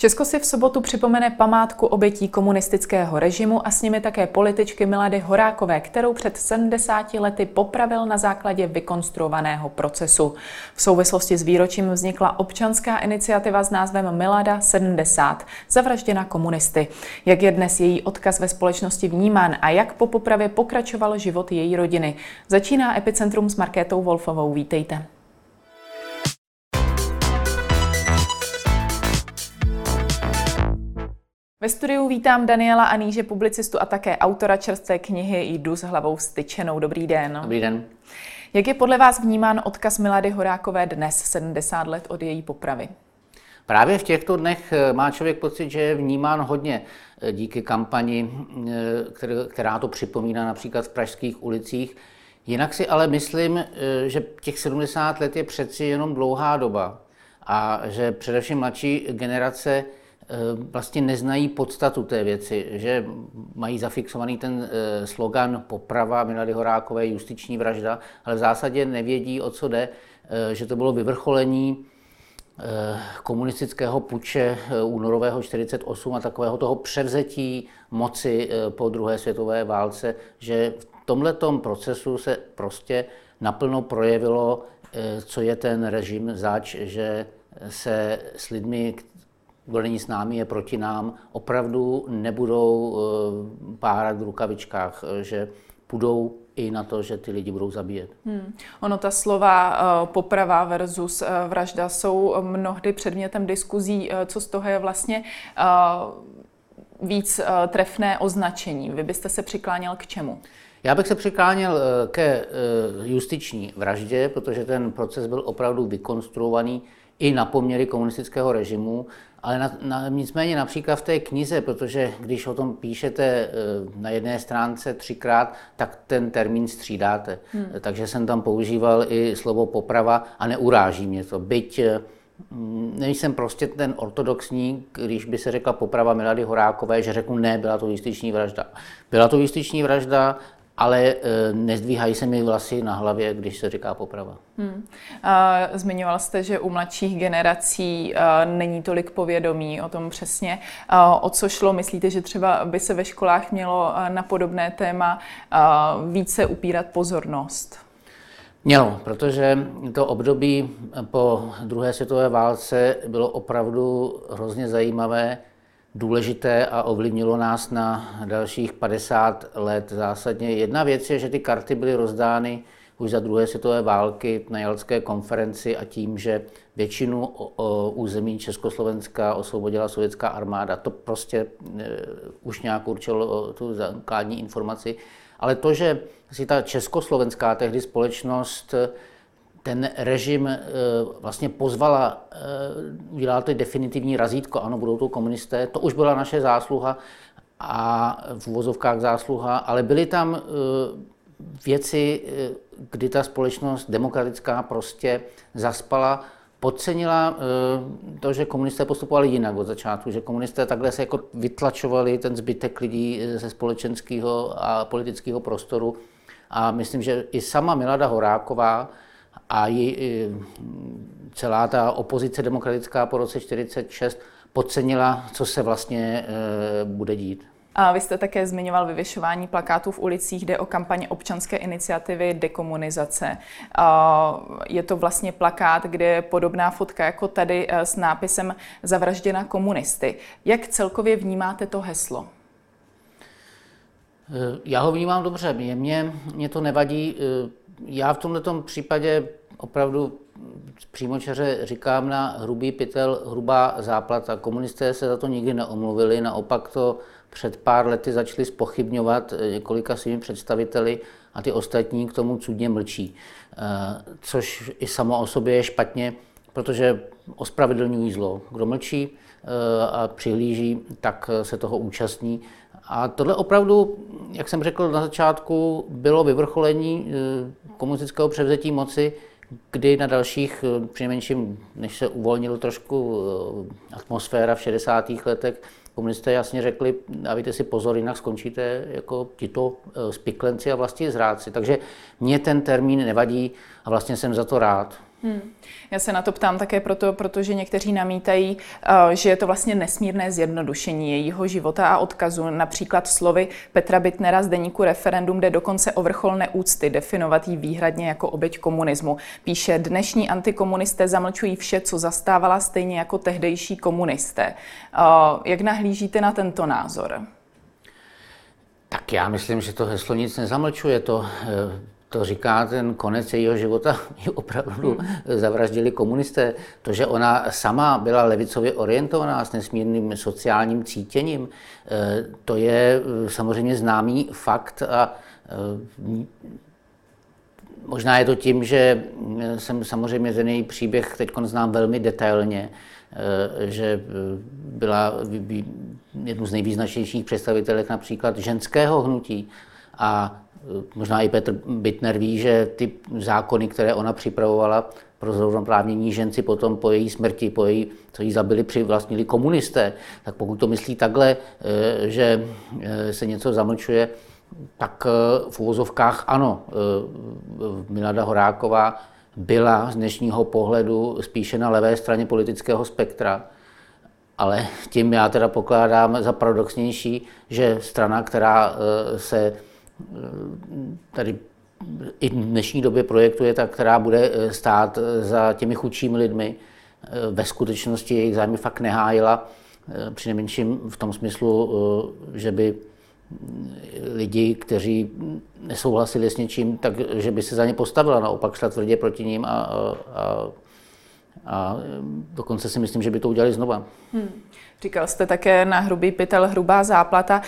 Česko si v sobotu připomene památku obětí komunistického režimu a s nimi také političky Milady Horákové, kterou před 70 lety popravil na základě vykonstruovaného procesu. V souvislosti s výročím vznikla občanská iniciativa s názvem Milada 70, zavražděna komunisty. Jak je dnes její odkaz ve společnosti vnímán a jak po popravě pokračoval život její rodiny. Začíná Epicentrum s Markétou Wolfovou. Vítejte. Ve studiu vítám Daniela Aníže, publicistu a také autora čerstvé knihy Jdu s hlavou styčenou. Dobrý den. Dobrý den. Jak je podle vás vnímán odkaz Milady Horákové dnes, 70 let od její popravy? Právě v těchto dnech eh, má člověk pocit, že je vnímán hodně eh, díky kampani, eh, která to připomíná například v pražských ulicích. Jinak si ale myslím, že těch 70 let je přeci jenom dlouhá doba a že především mladší generace vlastně neznají podstatu té věci, že mají zafixovaný ten eh, slogan poprava Milady Horákové, justiční vražda, ale v zásadě nevědí, o co jde, eh, že to bylo vyvrcholení komunistického puče únorového 48 a takového toho převzetí moci po druhé světové válce, že v tomhletom procesu se prostě naplno projevilo, co je ten režim zač, že se s lidmi, kdo není s námi, je proti nám, opravdu nebudou eh, párat v rukavičkách, eh, že půjdou i na to, že ty lidi budou zabíjet. Hmm. Ono ta slova uh, poprava versus uh, vražda jsou mnohdy předmětem diskuzí, uh, co z toho je vlastně víc trefné označení. Vy byste se přikláněl k čemu? Já bych se přikláněl ke justiční vraždě, protože ten proces byl opravdu vykonstruovaný i na poměry komunistického režimu, ale na, na, nicméně například v té knize, protože když o tom píšete eh, na jedné stránce třikrát, tak ten termín střídáte. Hmm. Takže jsem tam používal i slovo poprava a neuráží mě to. Byť eh, nejsem prostě ten ortodoxní, když by se řekla poprava Milady Horákové, že řeknu ne, byla to justiční vražda. Byla to justiční vražda, ale e, nezdvíhají se mi vlasy na hlavě, když se říká poprava. Hmm. Zmiňoval jste, že u mladších generací není tolik povědomí o tom přesně. O co šlo? Myslíte, že třeba by se ve školách mělo na podobné téma více upírat pozornost? Mělo, protože to období po druhé světové válce bylo opravdu hrozně zajímavé důležité a ovlivnilo nás na dalších 50 let zásadně. Jedna věc je, že ty karty byly rozdány už za druhé světové války na Jalské konferenci a tím, že většinu území Československa osvobodila sovětská armáda. To prostě e, už nějak určilo tu základní informaci. Ale to, že si ta československá tehdy společnost ten režim eh, vlastně pozvala, eh, udělala to definitivní razítko, ano, budou to komunisté, to už byla naše zásluha a v uvozovkách zásluha, ale byly tam eh, věci, kdy ta společnost demokratická prostě zaspala, podcenila to, že komunisté postupovali jinak od začátku, že komunisté takhle se jako vytlačovali ten zbytek lidí ze společenského a politického prostoru. A myslím, že i sama Milada Horáková, a jí, celá ta opozice demokratická po roce 1946 podcenila, co se vlastně e, bude dít. A vy jste také zmiňoval vyvěšování plakátů v ulicích, jde o kampaně občanské iniciativy dekomunizace. Je to vlastně plakát, kde je podobná fotka jako tady e, s nápisem Zavražděna komunisty. Jak celkově vnímáte to heslo? E, já ho vnímám dobře, mě, mě, mě to nevadí. Já v tomto případě opravdu přímočaře říkám na hrubý pytel, hrubá záplata. Komunisté se za to nikdy neomluvili, naopak to před pár lety začali spochybňovat několika svými představiteli a ty ostatní k tomu cudně mlčí. Eh, což i samo o sobě je špatně, protože ospravedlňují zlo. Kdo mlčí eh, a přihlíží, tak se toho účastní. A tohle opravdu, jak jsem řekl na začátku, bylo vyvrcholení eh, komunistického převzetí moci kdy na dalších, eh, přinejmenším, než se uvolnil trošku eh, atmosféra v 60. letech, komunisté jasně řekli, dávajte si pozor, jinak skončíte jako tito spiklenci a vlastně zrádci. Takže mě ten termín nevadí a vlastně jsem za to rád. Hmm. Já se na to ptám také proto, protože někteří namítají, eh, že je to vlastně nesmírné zjednodušení jejího života a odkazu. Například slovy Petra Bitnera z deníku Referendum, kde dokonce o vrcholné úcty definovat jí výhradně jako oběť komunismu. Píše, dnešní antikomunisté zamlčují vše, co zastávala stejně jako tehdejší komunisté. Eh, jak nahlížíte na tento názor? Tak já myslím, že to heslo nic nezamlčuje. To eh, to říká ten konec jejího života, ji opravdu hmm. zavraždili komunisté. To, že ona sama byla levicově orientovaná s nesmírným sociálním cítěním, eh, to je eh, samozřejmě známý fakt a eh, možná je to tím, že jsem samozřejmě ten její příběh teď znám velmi detailně, že byla jednu z nejvýznačnějších představitelek například ženského hnutí a možná i Petr Bittner ví, že ty zákony, které ona připravovala pro zrovnoprávnění žen si potom po její smrti, po její, co jí zabili, přivlastnili komunisté. Tak pokud to myslí takhle, eh, že eh, se něco zamlčuje, tak eh, v úvozovkách ano, Milada Horáková byla z dnešního pohledu spíše na levé straně politického spektra, ale tím já teda pokládám za paradoxnější, že strana, která se tady i v dnešní době projektuje, tak která bude eh, stát eh, za těmi chudšími lidmi, eh, ve skutečnosti jejich zájmy fakt nehájila, přinejmenším v tom smyslu, že by lidi, kteří nesouhlasili s něčím, tak že by se za ně postavila, naopak šla tvrdě proti ním a, a, a dokonce si myslím, že by to udělali znova. Hmm. Říkal jste také na hrubý pytel hrubá záplata.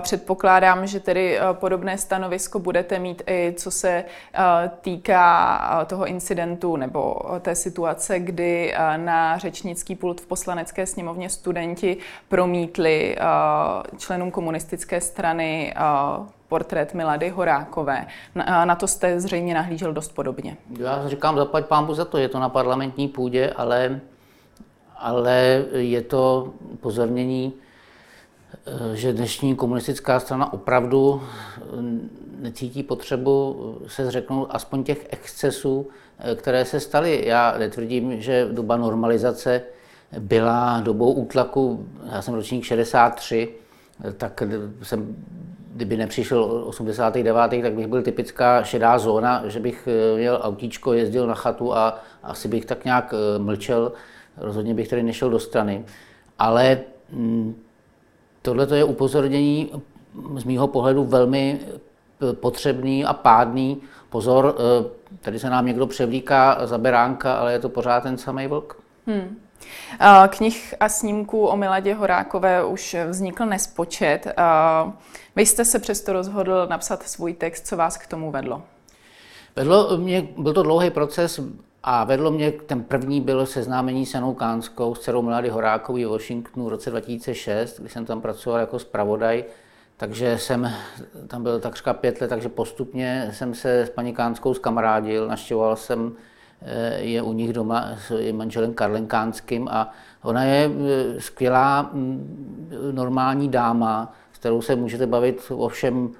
Předpokládám, že tedy eh, podobné stanovisko budete mít i co se eh, týká toho incidentu nebo té situace, kdy na řečnický pult v poslanecké sněmovně studenti promítli členům komunistické strany portrét Milady Horákové. Na, na to jste zřejmě nahlížel dost podobně. Já říkám, zaplať pámbu za to, je to na parlamentní půdě, ale ale je to pozornění, eh, že dnešní komunistická strana opravdu eh, necítí potřebu se zřeknout aspoň těch excesů, eh, které se staly. Já netvrdím, že doba normalizace byla dobou útlaku, já jsem ročník 63, tak jsem, kdyby nepřišel 89., tak bych byl typická šedá zóna, že bych měl autíčko, jezdil na chatu a asi bych tak nějak mlčel rozhodně bych tady nešel do strany. Ale mm, tohle je upozornění z mýho pohledu velmi e, potřebný a pádný. Pozor, tady se nám někdo převlíká za beránka, ale je to pořád ten samý vlk. Hmm. Knih a snímků o Miladě Horákové už vznikl nespočet. Vy jste se přesto rozhodl napsat svůj text. Co vás k tomu vedlo? Vedlo mě, byl to dlouhý proces. A vedlo mě, ten první byl seznámení s Janou Kánskou, s dcerou Milady Horákový v Washingtonu v roce 2006, kdy jsem tam pracoval jako zpravodaj. Takže jsem tam byl takřka pět let, takže postupně jsem se s paní Kánskou zkamarádil, naštěvoval jsem eh, je u nich doma s manželem Karlem Kánským a ona je eh, skvělá mm, normální dáma, kterou se můžete bavit o všem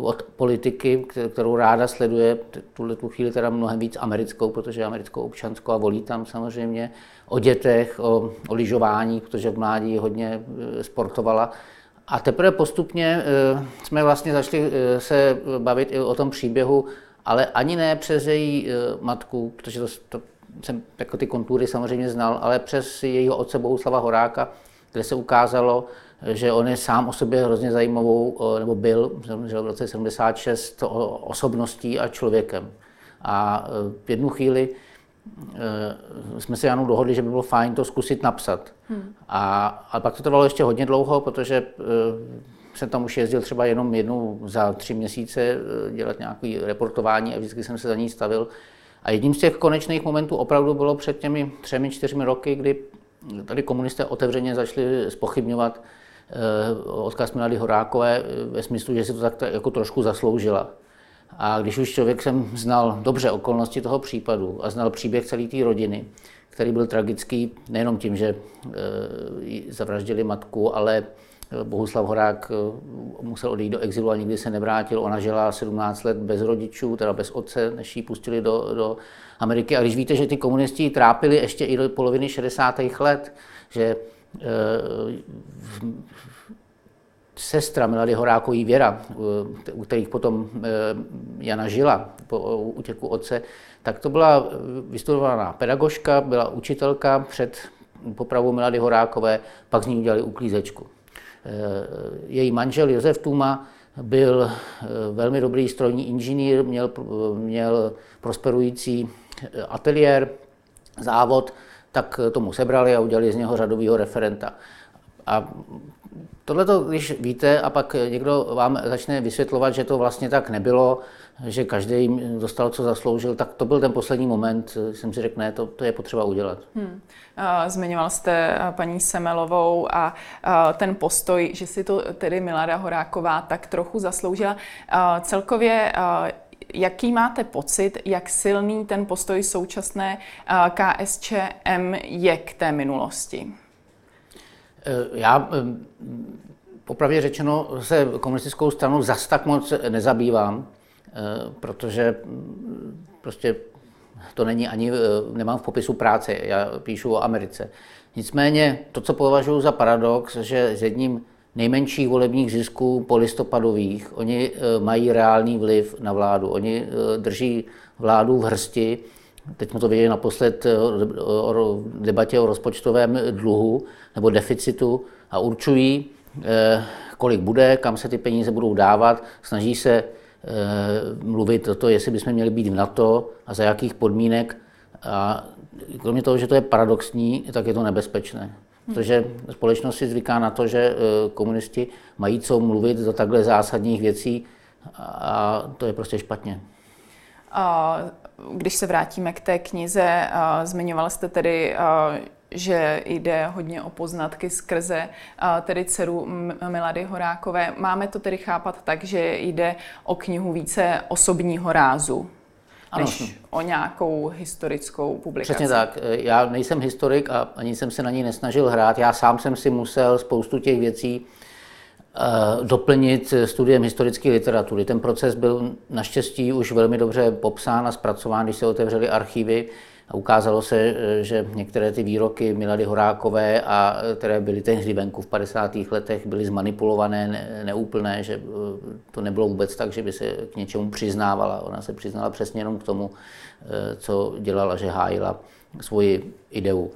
od politiky, kterou ráda sleduje, tuhle tu chvíli teda mnohem víc americkou, protože je americkou občanskou a volí tam samozřejmě, o dětech, o, o lyžování, protože v mládí hodně e, sportovala. A teprve postupně e, jsme vlastně začali se bavit i o tom příběhu, ale ani ne přes její matku, protože to, to jsem jako ty kontury samozřejmě znal, ale přes jejího otce Bohuslava Horáka, kde se ukázalo, že on je sám o sobě hrozně zajímavou, nebo byl že v roce 76 osobností a člověkem. A e, v jednu chvíli e, jsme se Janou dohodli, že by bylo fajn to zkusit napsat. Hmm. A, a pak to trvalo ještě hodně dlouho, protože jsem tam už jezdil třeba jenom jednou za tři měsíce dělat nějaké reportování a vždycky jsem se za ní stavil. A jedním z těch konečných momentů opravdu bylo před těmi třemi, čtyřmi roky, kdy tady komunisté otevřeně začali spochybňovat Eh, odkaz Milady Horákové eh, ve smyslu, že si to tak jako trošku zasloužila. A když už člověk jsem znal dobře okolnosti toho případu a znal příběh celé té rodiny, který byl tragický nejenom tím, že e, zavraždili matku, ale Bohuslav Horák musel odejít do exilu a nikdy se nevrátil. Ona žila 17 let bez rodičů, teda bez otce, než ji pustili do, do Ameriky. A když víte, že ty komunisti trápili ještě i do poloviny 60. let, že sestra Milady Horákový Věra, u kterých potom Jana žila po útěku otce, tak to byla vystudovaná pedagožka, byla učitelka před popravou Milady Horákové, pak z ní udělali uklízečku. Její manžel Josef Tuma byl velmi dobrý strojní inženýr, měl, měl prosperující ateliér, závod, tak tomu sebrali a udělali z něho řadového referenta. A tohle to, když víte a pak někdo vám začne vysvětlovat, že to vlastně tak nebylo, že každý dostal, co zasloužil, tak to byl ten poslední moment, jsem si řekl, ne, to, to je potřeba udělat. Hmm. Zmiňoval jste paní Semelovou a ten postoj, že si to tedy Milada Horáková tak trochu zasloužila. Celkově Jaký máte pocit, jak silný ten postoj současné KSČM je k té minulosti? Eh, já eh, popravdě řečeno se komunistickou stranou zas tak moc nezabývám, eh, protože mm, prostě to není ani, nemám v popisu práce, já píšu o Americe. Nicméně to, co považuji za paradox, že s jedním nejmenších volebních zisků polistopadových, oni mají reálný vliv na vládu. Oni drží vládu v hrsti. Teď jsme to viděli naposled o debatě o rozpočtovém dluhu, nebo deficitu a určují, eh, kolik bude, kam se ty peníze budou dávat, snaží se eh, mluvit o to, jestli bychom měli být v NATO a za jakých podmínek. A kromě toho, že to je paradoxní, tak je to nebezpečné. Protože společnost si zvyká na to, že eh, komunisti mají co mluvit do takhle zásadních věcí a to je prostě špatně. Když se vrátíme k té knize, zmiňoval jste tedy, že jde hodně o poznatky skrze tedy dceru Milady Horákové. Máme to tedy chápat tak, že jde o knihu více osobního rázu, než ano. o nějakou historickou publikaci. Přesně tak. Já nejsem historik a ani jsem se na ní nesnažil hrát. Já sám jsem si musel spoustu těch věcí uh, doplnit studiem historické literatury. Ten proces byl naštěstí už velmi dobře popsán a zpracován, když se otevřely archivy a ukázalo se, eh, že některé ty výroky Milady Horákové, a eh, které byly tehdy venku v 50. letech, byly zmanipulované, ne, neúplné, že eh, to nebylo vůbec tak, že by se k něčemu přiznávala. Ona se přiznala přesně jenom k tomu, co dělala, že hájila svoji ideu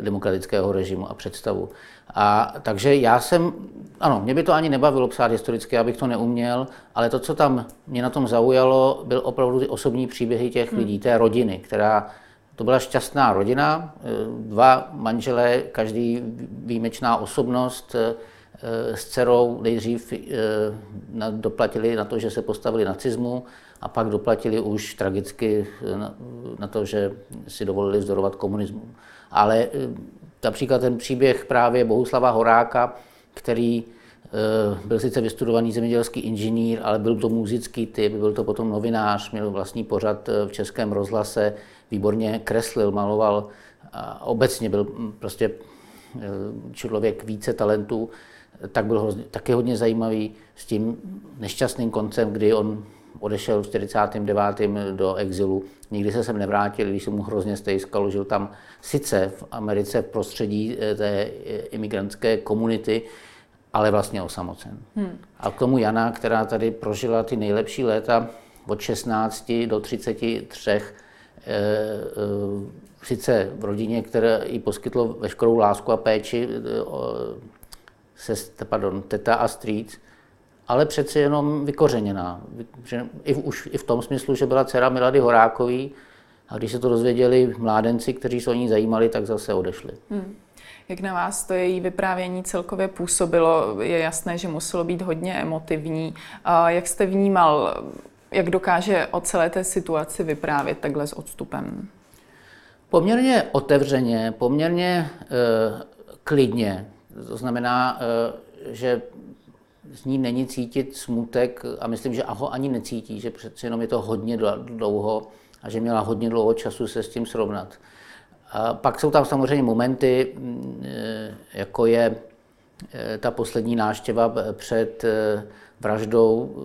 demokratického režimu a představu. A takže já jsem, ano, mě by to ani nebavilo psát historicky, abych to neuměl, ale to, co tam mě na tom zaujalo, byl opravdu ty osobní příběhy těch hmm. lidí, té rodiny, která to byla šťastná rodina, eh, dva manželé, každý výjimečná osobnost. Eh, s dcerou nejdřív eh, doplatili na to, že se postavili nacismu a pak doplatili už tragicky na to, že si dovolili vzdorovat komunismu. Ale například ten příběh právě Bohuslava Horáka, který byl sice vystudovaný zemědělský inženýr, ale byl to muzický typ, byl to potom novinář, měl vlastní pořad v českém rozhlase, výborně kreslil, maloval a obecně byl prostě e, člověk více talentů, tak byl hrozně, taky hodně zajímavý s tím nešťastným koncem, kdy on odešel v 49. do exilu. Nikdy se sem nevrátil, když se mu hrozně stejskalo, žil tam sice v Americe v prostředí e, té imigrantské komunity, ale vlastně osamocen. Hmm. A k tomu Jana, která tady prožila ty nejlepší léta od 16 do 33, Eh, eh, sice v rodině, které jí poskytlo veškerou lásku a péči, eh, se, pardon, teta a strýc, ale přece jenom vykořeněná. Že i, v, už i v tom smyslu, že byla dcera Milady Horákový a když se to dozvěděli mládenci, kteří se o ní zajímali, tak zase odešli. Hmm. Jak na vás to její vyprávění celkově působilo? Je jasné, že muselo být hodně emotivní. A jak jste vnímal jak dokáže o celé té situaci vyprávět takhle s odstupem? Poměrně otevřeně, poměrně e, klidně. To znamená, e, že z ní není cítit smutek a myslím, že ho ani necítí, že přece jenom je to hodně dlouho a že měla hodně dlouho času se s tím srovnat. A pak jsou tam samozřejmě momenty, e, jako je ta poslední náštěva před vraždou,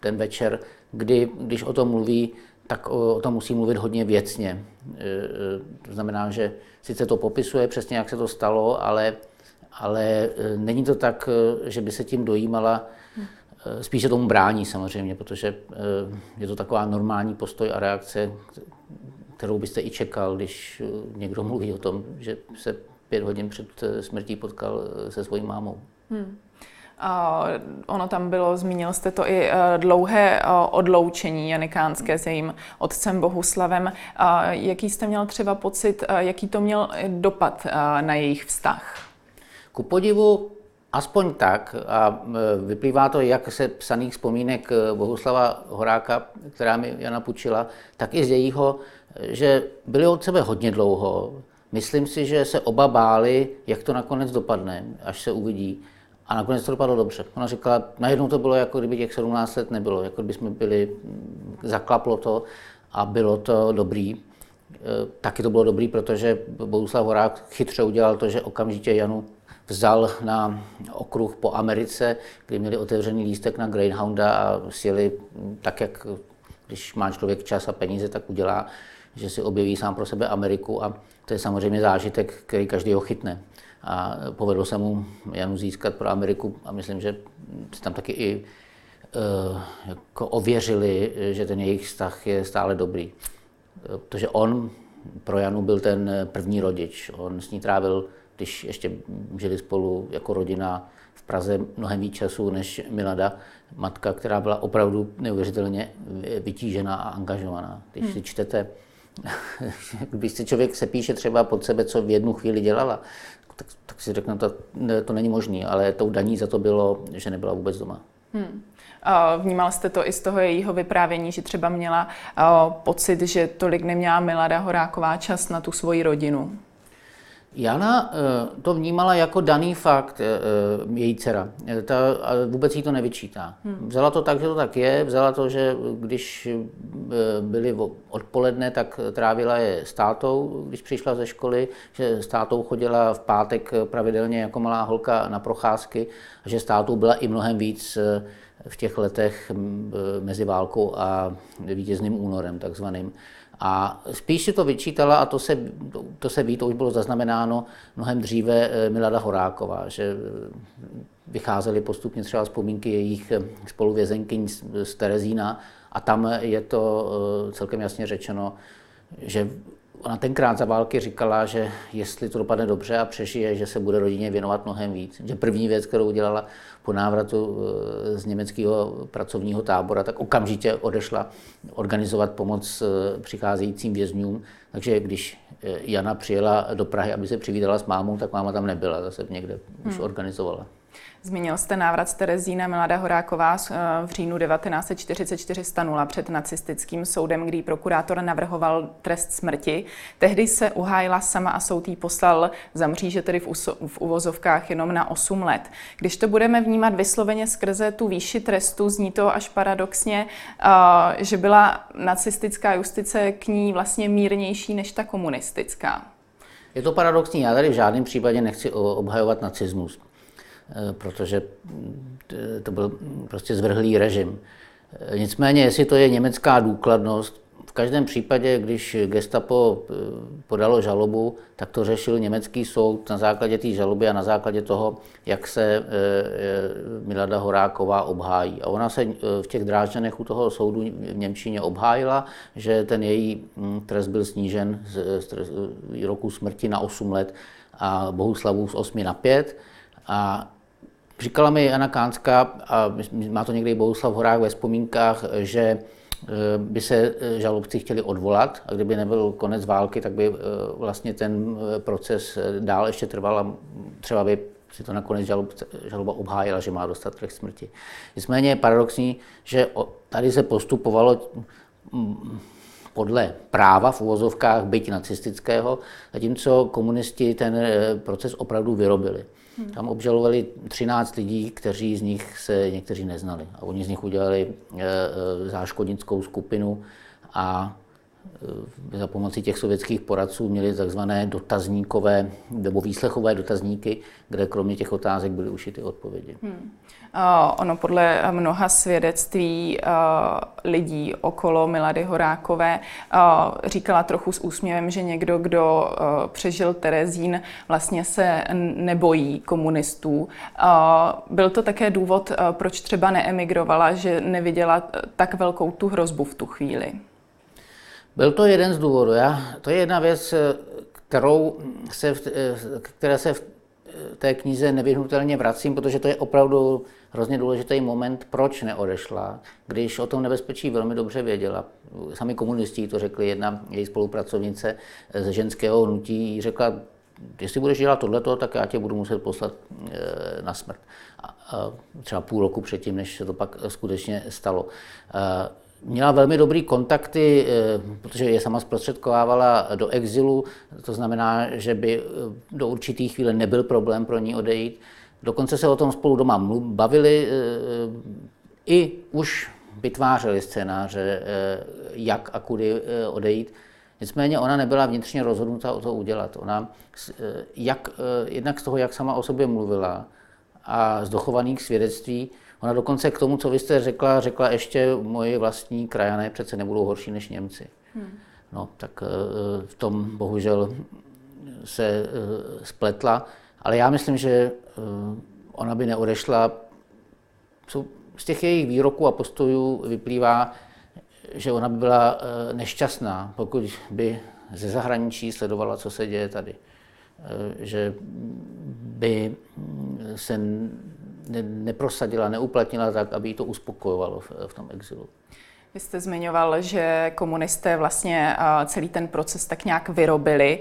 ten večer, kdy, když o tom mluví, tak o tom musí mluvit hodně věcně. To znamená, že sice to popisuje přesně, jak se to stalo, ale, ale není to tak, že by se tím dojímala spíš se tomu brání samozřejmě, protože je to taková normální postoj a reakce, kterou byste i čekal, když někdo mluví o tom, že se pět hodin před smrtí potkal se svojí mámou. Hmm. Ono tam bylo, zmínil jste to i uh, dlouhé uh, odloučení Janikánské s jejím otcem Bohuslavem. Jaký jste měl třeba pocit, uh, jaký to měl dopad na jejich vztah? Ku podivu Aspoň tak, a vyplývá to jak se psaných vzpomínek Bohuslava Horáka, která mi Jana půjčila, tak i z jejího, že byli od sebe hodně dlouho. Myslím si, že se oba báli, jak to nakonec dopadne, až se uvidí. A nakonec to dopadlo dobře. Ona říkala, najednou to bylo, jako kdyby těch 17 let nebylo, jako kdyby jsme byli, zaklaplo to a bylo to dobrý. E, taky to bylo dobrý, protože Bohuslav Horák chytře udělal to, že okamžitě Janu vzal na okruh po Americe, kdy měli otevřený lístek na Greyhounda a sjeli tak, jak když má člověk čas a peníze, tak udělá, že si objeví sám pro sebe Ameriku a to je samozřejmě zážitek, který každý ho chytne. A povedlo se mu Janu získat pro Ameriku a myslím, že si tam taky i uh, jako ověřili, že ten jejich vztah je stále dobrý. Protože on pro Janu byl ten první rodič. On s ní trávil když ještě žili spolu jako rodina v Praze mnohem víc času než Milada, matka, která byla opravdu neuvěřitelně vytížená a angažovaná. Když hmm. si čtete, když si člověk se píše třeba pod sebe, co v jednu chvíli dělala, si řekne, to, to není možné, ale tou daní za to bylo, že nebyla vůbec doma. Hmm. Vnímal jste to i z toho jejího vyprávění, že třeba měla pocit, že tolik neměla Milada Horáková čas na tu svoji rodinu? Jana eh, to vnímala jako daný fakt, eh, eh, její dcera. Ta vůbec jí to nevyčítá. Hmm. Vzala to tak, že to tak je. Vzala to, že když byly odpoledne, tak trávila je s tátou, když přišla ze školy, že s tátou chodila v pátek pravidelně jako malá holka na procházky a že s tátou byla i mnohem víc v těch letech mezi válkou a vítězným únorem takzvaným. A spíš si to vyčítala, a to se, to se ví, to už bylo zaznamenáno mnohem dříve eh, Milada Horáková, že eh, vycházely postupně třeba vzpomínky jejich eh, spoluvězenkyň z Terezína a tam je to celkem jasně řečeno, že Ona tenkrát za války říkala, že jestli to dopadne dobře a přežije, že se bude rodině věnovat mnohem víc. Že první věc, kterou udělala po návratu eh, z německého pracovního tábora, tak okamžitě odešla organizovat pomoc eh, přicházejícím vězňům. Takže když eh, Jana přijela do Prahy, aby se přivídala s mámou, tak máma tam nebyla, zase někde už hmm. organizovala. Zmínil jste návrat z Terezína Milada Horáková eh, v říjnu 1944 stanula před nacistickým soudem, kdy prokurátor navrhoval trest smrti. Tehdy se uhájila sama a soud jí poslal za mříže, tedy v, v uvozovkách jenom na 8 let. Když to budeme vnímat vysloveně skrze tu výši trestu, zní to až paradoxně, eh, že byla nacistická justice k ní vlastně mírnější než ta komunistická. Je to paradoxní, já tady v žádném případě nechci obhajovat nacismus. Eh, protože eh, to byl prostě zvrhlý režim. Eh, nicméně, jestli to je německá důkladnost, v každém případě, když gestapo podalo žalobu, tak to řešil německý soud na základě té žaloby a na základě toho, jak se Milada Horáková obhájí. A ona se v těch drážďanech u toho soudu v Němčině obhájila, že ten její hm, trest byl snížen z roku smrti na 8 let a Bohuslavu z 8 na 5. A Říkala mi Jana Kánská, a má to někdy Bohuslav Horák ve vzpomínkách, že e, by se e, žalobci chtěli odvolat a kdyby nebyl konec války, tak by e, vlastně ten proces dál ještě trval a třeba by si to nakonec žalob, žaloba obhájila, že má dostat trest smrti. Nicméně je paradoxní, že tady se postupovalo podle práva v uvozovkách byť nacistického, zatímco komunisti ten proces opravdu vyrobili. Hmm. Tam obžalovali 13 lidí, kteří z nich se někteří neznali. A oni z nich udělali e, e, záškodnickou skupinu a za pomocí těch sovětských poradců měli takzvané dotazníkové nebo výslechové dotazníky, kde kromě těch otázek byly ušity odpovědi. Hmm. Uh, ono podle mnoha svědectví uh, lidí okolo Milady Horákové uh, říkala trochu s úsměvem, že někdo, kdo přežil Terezín, vlastně se nebojí komunistů. Byl to také důvod, proč třeba neemigrovala, že neviděla tak velkou tu hrozbu v tu chvíli? Byl to jeden z důvodů. Já, to je jedna věc, kterou se v, které se v té knize nevyhnutelně vracím, protože to je opravdu hrozně důležitý moment, proč neodešla, když o tom nebezpečí velmi dobře věděla. Sami komunisti to řekli, jedna její spolupracovnice ze ženského hnutí řekla, jestli budeš dělat tohleto, tak já tě budu muset poslat e, na smrt. A, třeba půl roku předtím, než se to pak skutečně stalo. Měla velmi dobrý kontakty, e, protože je sama zprostředkovávala do exilu, to znamená, že by do určitý chvíle nebyl problém pro ní odejít. Dokonce se o tom spolu doma bavili, e, i už vytvářeli scénáře, jak a kudy odejít. Nicméně ona nebyla vnitřně rozhodnuta o to udělat. Ona, jak, jednak z toho, jak sama o sobě mluvila a z dochovaných svědectví, ona dokonce k tomu, co vy jste řekla, řekla ještě moji vlastní krajané přece nebudou horší než Němci. Hmm. No, tak v tom bohužel se spletla. Ale já myslím, že eh, ona by neodešla. Z těch jejich výroků a postojů vyplývá, že ona by byla eh, nešťastná, pokud by ze zahraničí sledovala, co se děje tady. Eh, že by se neprosadila, neuplatnila tak, aby jí to uspokojovalo v tom exilu. Vy jste zmiňoval, že komunisté vlastně celý ten proces tak nějak vyrobili.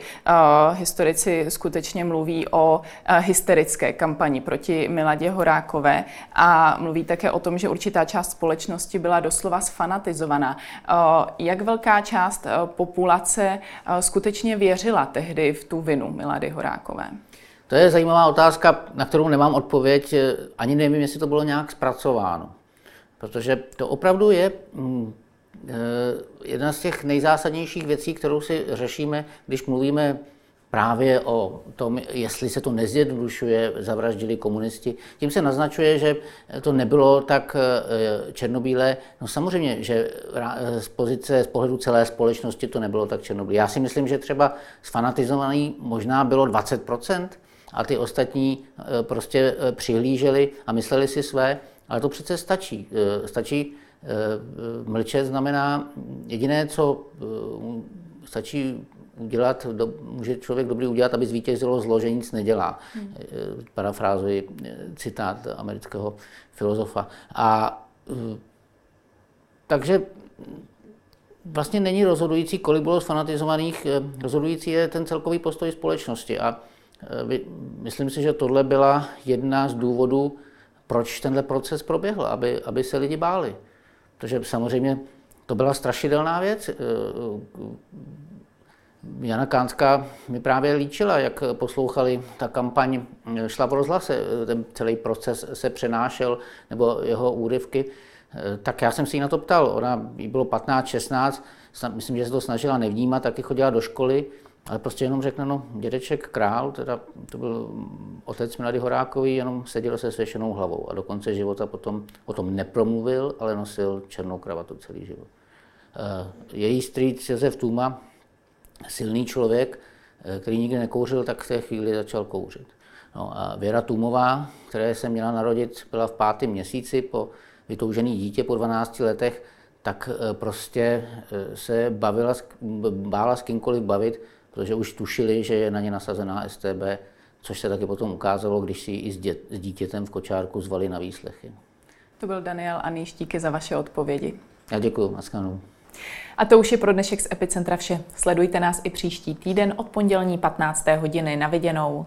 Historici skutečně mluví o hysterické kampani proti Miladě Horákové a mluví také o tom, že určitá část společnosti byla doslova sfanatizovaná. Jak velká část populace skutečně věřila tehdy v tu vinu Milady Horákové? To je zajímavá otázka, na kterou nemám odpověď. Ani nevím, jestli to bylo nějak zpracováno. Protože to opravdu je mm, eh, jedna z těch nejzásadnějších věcí, kterou si řešíme, když mluvíme právě o tom, jestli se to nezjednodušuje, zavraždili komunisti. Tím se naznačuje, že to nebylo tak eh, černobílé. No samozřejmě, že z pozice, z pohledu celé společnosti to nebylo tak černobílé. Já si myslím, že třeba sfanatizovaný možná bylo 20%, a ty ostatní eh, prostě přihlíželi a mysleli si své. Ale to přece stačí. Eh, stačí eh, mlčet znamená jediné, co eh, stačí udělat, může člověk dobrý udělat, aby zvítězilo zlo, že nic nedělá. Hmm. Parafrázuji citát amerického filozofa. A takže vlastně není rozhodující, kolik bylo fanatizovaných, rozhodující je ten celkový postoj společnosti. A myslím si, že tohle byla jedna z důvodů, proč tenhle proces proběhl, aby, aby se lidi báli. Protože samozřejmě to byla strašidelná věc. Eh, Jana Kánská mi právě líčila, jak poslouchali, ta kampaň šla v rozhlase, ten celý proces se přenášel, nebo jeho úryvky. Eh, tak já jsem se jí na to ptal, ona jí bylo 15, 16, myslím, že se to snažila nevnímat, taky chodila do školy, ale prostě jenom řekne, no, dědeček král, teda to byl otec Milady Horákový, jenom seděl se svěšenou hlavou a do konce života potom o tom nepromluvil, ale nosil černou kravatu celý život. Eh, její strýc Josef Tuma, silný člověk, eh, který nikdy nekouřil, tak v té chvíli začal kouřit. No a Věra Tumová, které se měla narodit, byla v pátém měsíci po vytoužený dítě po 12 letech, tak eh, prostě se bavila, bála s kýmkoliv bavit, protože už tušili, že je na ně nasazená STB, což se taky potom ukázalo, když si ji i s, dě, s dítětem v kočárku zvali na výslechy. To byl Daniel Aníš, díky za vaše odpovědi. Já děkuji, Maskanu. A to už je pro dnešek z Epicentra vše. Sledujte nás i příští týden od pondělní 15. hodiny na viděnou.